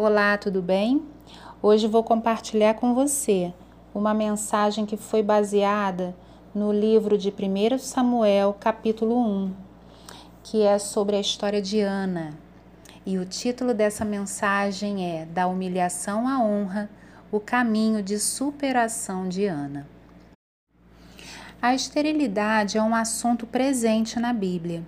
Olá, tudo bem? Hoje vou compartilhar com você uma mensagem que foi baseada no livro de 1 Samuel, capítulo 1, que é sobre a história de Ana. E o título dessa mensagem é Da humilhação à honra, o caminho de superação de Ana. A esterilidade é um assunto presente na Bíblia.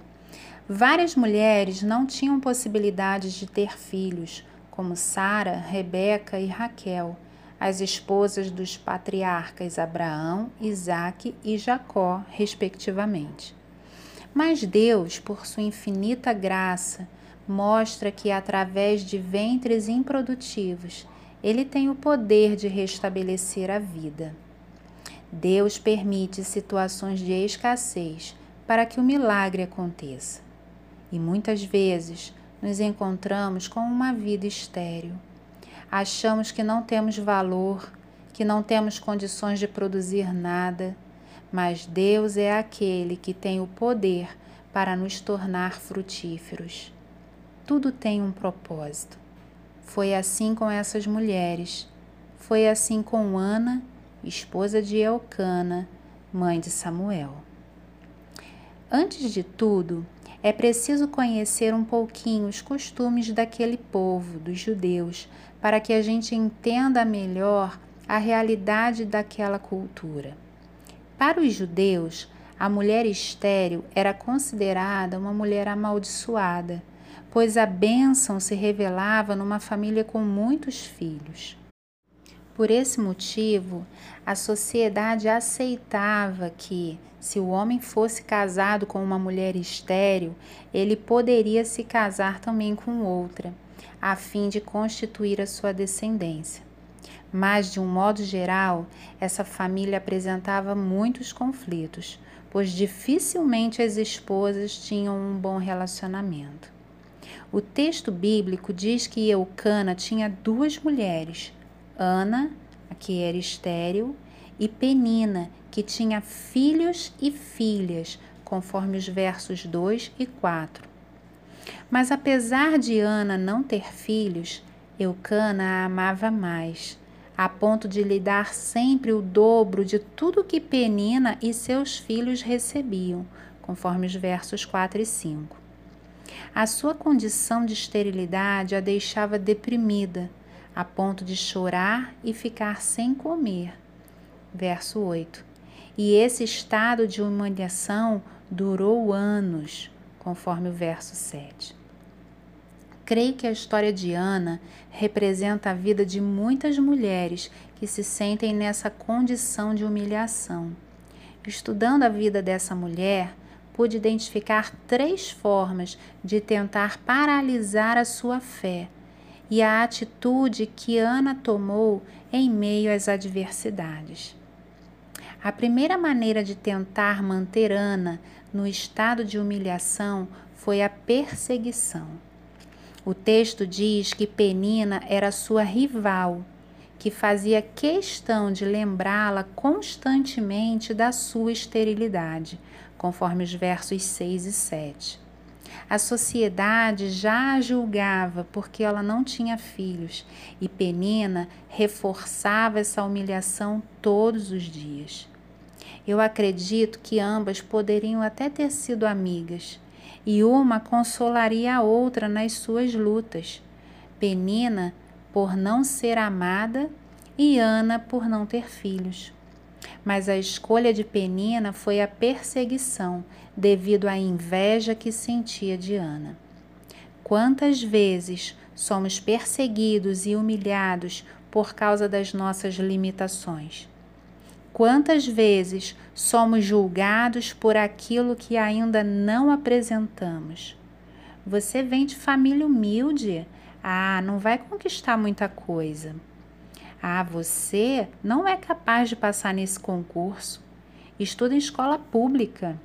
Várias mulheres não tinham possibilidade de ter filhos, como Sara, Rebeca e Raquel, as esposas dos patriarcas Abraão, Isaque e Jacó, respectivamente. Mas Deus, por sua infinita graça, mostra que através de ventres improdutivos, ele tem o poder de restabelecer a vida. Deus permite situações de escassez para que o milagre aconteça. E muitas vezes nos encontramos com uma vida estéril. Achamos que não temos valor, que não temos condições de produzir nada, mas Deus é aquele que tem o poder para nos tornar frutíferos. Tudo tem um propósito. Foi assim com essas mulheres. Foi assim com Ana esposa de Elcana, mãe de Samuel. Antes de tudo, é preciso conhecer um pouquinho os costumes daquele povo, dos judeus, para que a gente entenda melhor a realidade daquela cultura. Para os judeus, a mulher estéril era considerada uma mulher amaldiçoada, pois a bênção se revelava numa família com muitos filhos. Por esse motivo, a sociedade aceitava que, se o homem fosse casado com uma mulher estéril, ele poderia se casar também com outra, a fim de constituir a sua descendência. Mas, de um modo geral, essa família apresentava muitos conflitos, pois dificilmente as esposas tinham um bom relacionamento. O texto bíblico diz que Eucana tinha duas mulheres, Ana, que era estéril, e Penina, que tinha filhos e filhas, conforme os versos 2 e 4. Mas apesar de Ana não ter filhos, Eucana a amava mais, a ponto de lhe dar sempre o dobro de tudo que Penina e seus filhos recebiam, conforme os versos 4 e 5. A sua condição de esterilidade a deixava deprimida a ponto de chorar e ficar sem comer. Verso 8. E esse estado de humilhação durou anos, conforme o verso 7. Creio que a história de Ana representa a vida de muitas mulheres que se sentem nessa condição de humilhação. Estudando a vida dessa mulher, pude identificar três formas de tentar paralisar a sua fé e a atitude que Ana tomou em meio às adversidades. A primeira maneira de tentar manter Ana no estado de humilhação foi a perseguição. O texto diz que Penina era sua rival, que fazia questão de lembrá-la constantemente da sua esterilidade, conforme os versos 6 e 7. A sociedade já a julgava porque ela não tinha filhos e Penina reforçava essa humilhação todos os dias. Eu acredito que ambas poderiam até ter sido amigas e uma consolaria a outra nas suas lutas. Penina por não ser amada e Ana por não ter filhos mas a escolha de Penina foi a perseguição, devido à inveja que sentia de Ana. Quantas vezes somos perseguidos e humilhados por causa das nossas limitações? Quantas vezes somos julgados por aquilo que ainda não apresentamos? Você vem de família humilde? Ah, não vai conquistar muita coisa. Ah, você não é capaz de passar nesse concurso. Estuda em escola pública.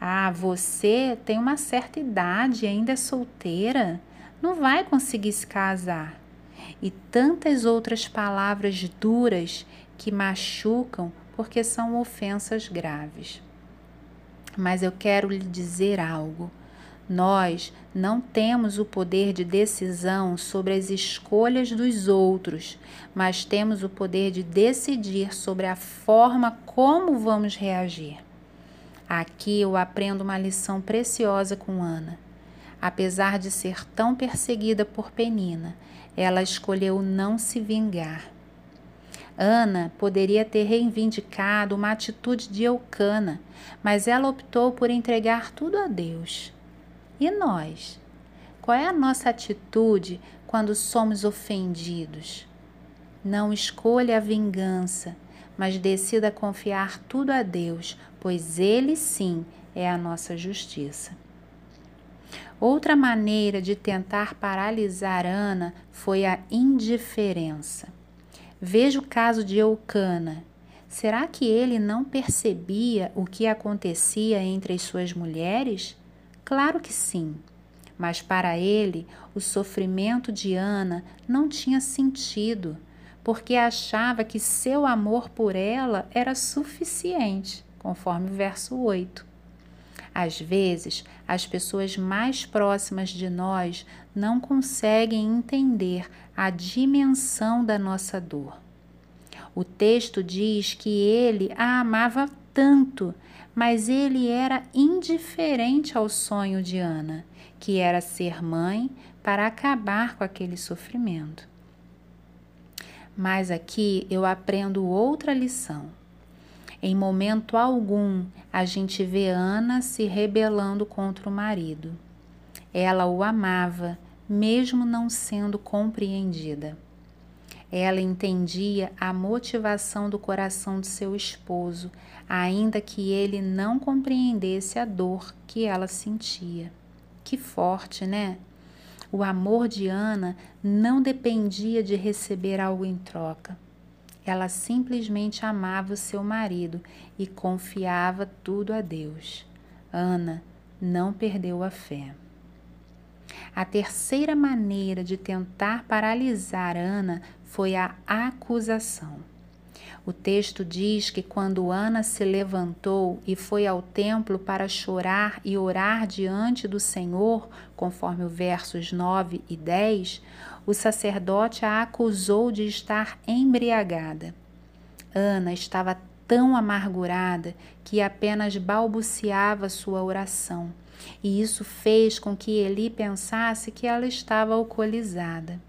Ah, você tem uma certa idade ainda é solteira. Não vai conseguir se casar. E tantas outras palavras duras que machucam porque são ofensas graves. Mas eu quero lhe dizer algo. Nós não temos o poder de decisão sobre as escolhas dos outros, mas temos o poder de decidir sobre a forma como vamos reagir. Aqui eu aprendo uma lição preciosa com Ana. Apesar de ser tão perseguida por Penina, ela escolheu não se vingar. Ana poderia ter reivindicado uma atitude de Eucana, mas ela optou por entregar tudo a Deus. E nós? Qual é a nossa atitude quando somos ofendidos? Não escolha a vingança, mas decida confiar tudo a Deus, pois Ele sim é a nossa justiça. Outra maneira de tentar paralisar Ana foi a indiferença. Veja o caso de Eucana. Será que ele não percebia o que acontecia entre as suas mulheres? Claro que sim. Mas para ele, o sofrimento de Ana não tinha sentido, porque achava que seu amor por ela era suficiente, conforme o verso 8. Às vezes, as pessoas mais próximas de nós não conseguem entender a dimensão da nossa dor. O texto diz que ele a amava tanto, mas ele era indiferente ao sonho de Ana, que era ser mãe para acabar com aquele sofrimento. Mas aqui eu aprendo outra lição. Em momento algum a gente vê Ana se rebelando contra o marido. Ela o amava, mesmo não sendo compreendida. Ela entendia a motivação do coração de seu esposo, ainda que ele não compreendesse a dor que ela sentia. Que forte, né? O amor de Ana não dependia de receber algo em troca. Ela simplesmente amava o seu marido e confiava tudo a Deus. Ana não perdeu a fé. A terceira maneira de tentar paralisar Ana foi a acusação. O texto diz que quando Ana se levantou e foi ao templo para chorar e orar diante do Senhor, conforme os versos 9 e 10, o sacerdote a acusou de estar embriagada. Ana estava tão amargurada que apenas balbuciava sua oração, e isso fez com que Eli pensasse que ela estava alcoolizada.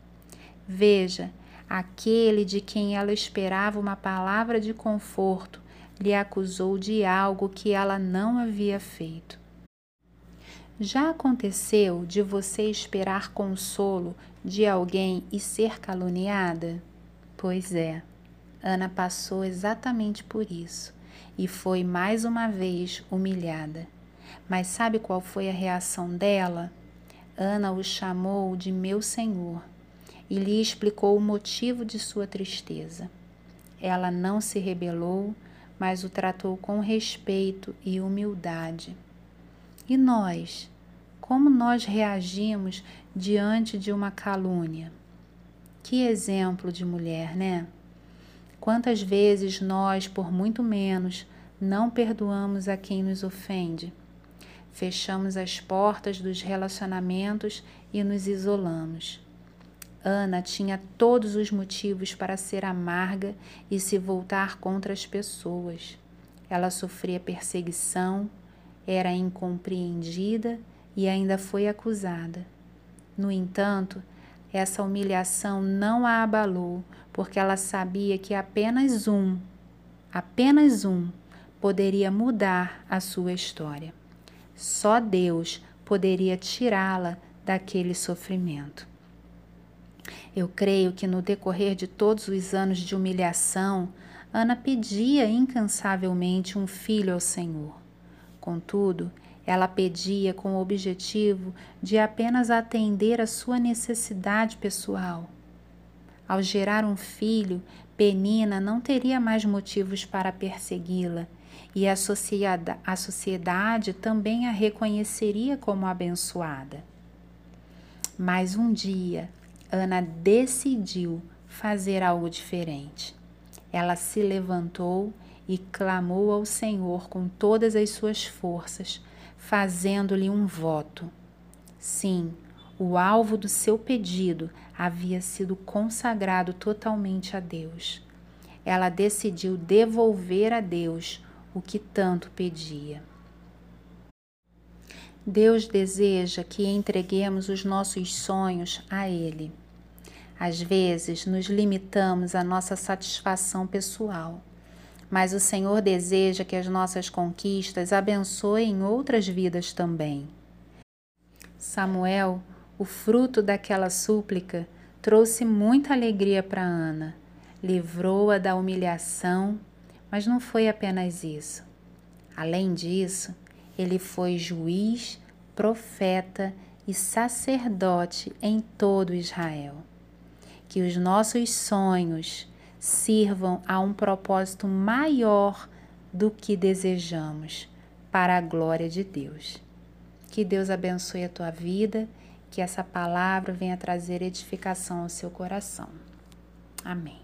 Veja, aquele de quem ela esperava uma palavra de conforto lhe acusou de algo que ela não havia feito. Já aconteceu de você esperar consolo de alguém e ser caluniada? Pois é, Ana passou exatamente por isso e foi mais uma vez humilhada. Mas sabe qual foi a reação dela? Ana o chamou de meu senhor e lhe explicou o motivo de sua tristeza. Ela não se rebelou, mas o tratou com respeito e humildade. E nós? Como nós reagimos diante de uma calúnia? Que exemplo de mulher, né? Quantas vezes nós, por muito menos, não perdoamos a quem nos ofende? Fechamos as portas dos relacionamentos e nos isolamos. Ana tinha todos os motivos para ser amarga e se voltar contra as pessoas. Ela sofria perseguição, era incompreendida e ainda foi acusada. No entanto, essa humilhação não a abalou, porque ela sabia que apenas um, apenas um, poderia mudar a sua história. Só Deus poderia tirá-la daquele sofrimento. Eu creio que no decorrer de todos os anos de humilhação, Ana pedia incansavelmente um filho ao Senhor. Contudo, ela pedia com o objetivo de apenas atender a sua necessidade pessoal. Ao gerar um filho, Penina não teria mais motivos para persegui-la e a sociedade, a sociedade também a reconheceria como abençoada. Mas um dia, Ana decidiu fazer algo diferente. Ela se levantou e clamou ao Senhor com todas as suas forças, fazendo-lhe um voto. Sim, o alvo do seu pedido havia sido consagrado totalmente a Deus. Ela decidiu devolver a Deus o que tanto pedia. Deus deseja que entreguemos os nossos sonhos a Ele. Às vezes, nos limitamos à nossa satisfação pessoal, mas o Senhor deseja que as nossas conquistas abençoem outras vidas também. Samuel o fruto daquela súplica trouxe muita alegria para Ana, livrou-a da humilhação, mas não foi apenas isso. Além disso, ele foi juiz, profeta e sacerdote em todo Israel. Que os nossos sonhos sirvam a um propósito maior do que desejamos, para a glória de Deus. Que Deus abençoe a tua vida que essa palavra venha trazer edificação ao seu coração. Amém.